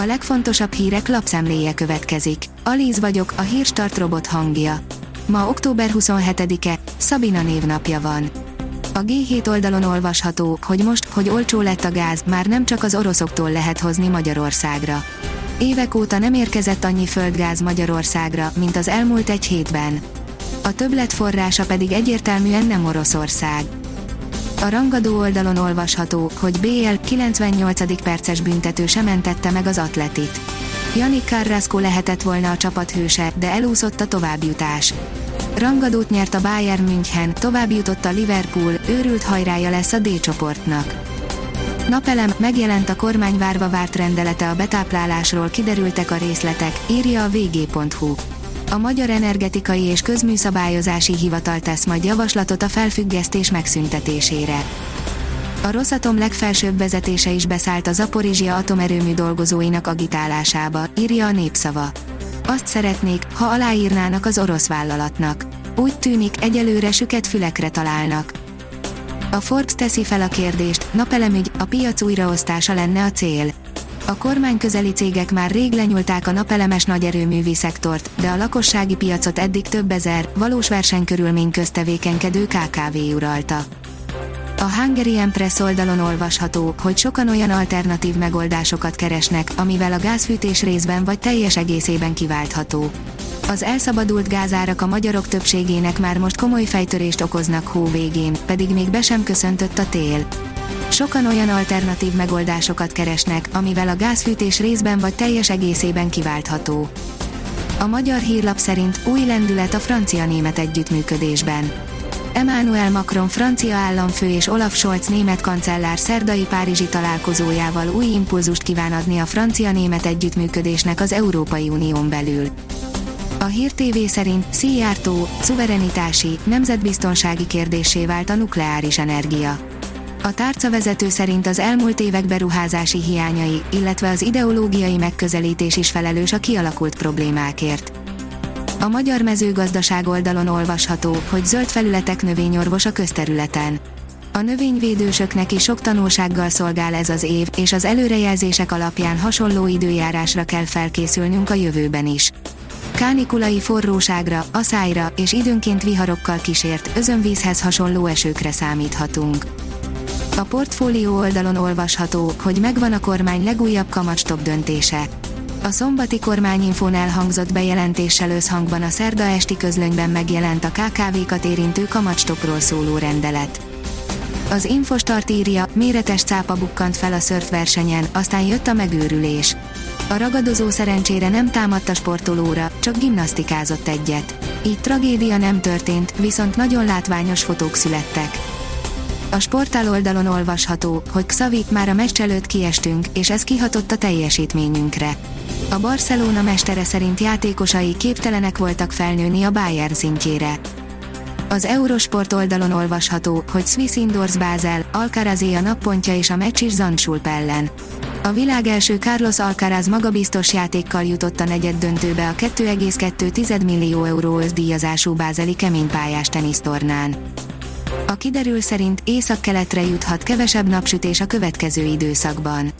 A legfontosabb hírek lapszemléje következik. Alíz vagyok, a hírstart robot hangja. Ma október 27-e, Szabina névnapja van. A G7 oldalon olvasható, hogy most, hogy olcsó lett a gáz, már nem csak az oroszoktól lehet hozni Magyarországra. Évek óta nem érkezett annyi földgáz Magyarországra, mint az elmúlt egy hétben. A többlet forrása pedig egyértelműen nem Oroszország. A rangadó oldalon olvasható, hogy BL 98. perces büntető sem mentette meg az atletit. Janik Carrasco lehetett volna a csapat hőse, de elúszott a továbbjutás. Rangadót nyert a Bayern München, tovább jutott a Liverpool, őrült hajrája lesz a D csoportnak. Napelem, megjelent a kormány várva várt rendelete a betáplálásról kiderültek a részletek, írja a vg.hu. A Magyar Energetikai és Közműszabályozási Hivatal tesz majd javaslatot a felfüggesztés megszüntetésére. A Rosatom legfelsőbb vezetése is beszállt a Zaporizsia atomerőmű dolgozóinak agitálásába, írja a népszava. Azt szeretnék, ha aláírnának az orosz vállalatnak. Úgy tűnik, egyelőre süket fülekre találnak. A Forbes teszi fel a kérdést, napelemügy, a piac újraosztása lenne a cél. A kormány közeli cégek már rég lenyúlták a napelemes nagyerőművi szektort, de a lakossági piacot eddig több ezer, valós versenykörülmény köztevékenykedő KKV uralta. A Hungarian Press oldalon olvasható, hogy sokan olyan alternatív megoldásokat keresnek, amivel a gázfűtés részben vagy teljes egészében kiváltható. Az elszabadult gázárak a magyarok többségének már most komoly fejtörést okoznak hó végén, pedig még be sem köszöntött a tél. Sokan olyan alternatív megoldásokat keresnek, amivel a gázfűtés részben vagy teljes egészében kiváltható. A magyar hírlap szerint új lendület a francia-német együttműködésben. Emmanuel Macron francia államfő és Olaf Scholz német kancellár szerdai párizsi találkozójával új impulzust kíván adni a francia-német együttműködésnek az Európai Unión belül. A Hír TV szerint Szijjártó, szuverenitási, nemzetbiztonsági kérdésé vált a nukleáris energia. A tárca vezető szerint az elmúlt évek beruházási hiányai, illetve az ideológiai megközelítés is felelős a kialakult problémákért. A magyar mezőgazdaság oldalon olvasható, hogy zöld felületek növényorvos a közterületen. A növényvédősöknek is sok tanulsággal szolgál ez az év, és az előrejelzések alapján hasonló időjárásra kell felkészülnünk a jövőben is. Kánikulai forróságra, aszályra és időnként viharokkal kísért, özönvízhez hasonló esőkre számíthatunk. A portfólió oldalon olvasható, hogy megvan a kormány legújabb kamatstop döntése. A szombati kormányinfón elhangzott bejelentéssel összhangban a szerda esti közlönyben megjelent a KKV-kat érintő kamatstopról szóló rendelet. Az Infostart írja, méretes cápa bukkant fel a szörfversenyen, aztán jött a megőrülés. A ragadozó szerencsére nem támadt a sportolóra, csak gimnasztikázott egyet. Így tragédia nem történt, viszont nagyon látványos fotók születtek. A sportál oldalon olvasható, hogy Xavi már a meccs előtt kiestünk, és ez kihatott a teljesítményünkre. A Barcelona mestere szerint játékosai képtelenek voltak felnőni a Bayern szintjére. Az Eurosport oldalon olvasható, hogy Swiss Indoors Basel, Alcarazé a nappontja és a meccs is Zandschulp ellen. A világ első Carlos Alcaraz magabiztos játékkal jutott a negyed döntőbe a 2,2 millió euró díjazású bázeli keménypályás tenisztornán. A kiderül szerint észak-keletre juthat kevesebb napsütés a következő időszakban.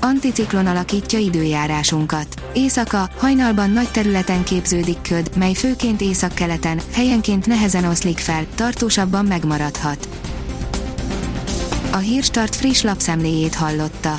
Anticiklon alakítja időjárásunkat. Éjszaka, hajnalban nagy területen képződik köd, mely főként északkeleten, helyenként nehezen oszlik fel, tartósabban megmaradhat. A Hírstart friss lapszemléjét hallotta.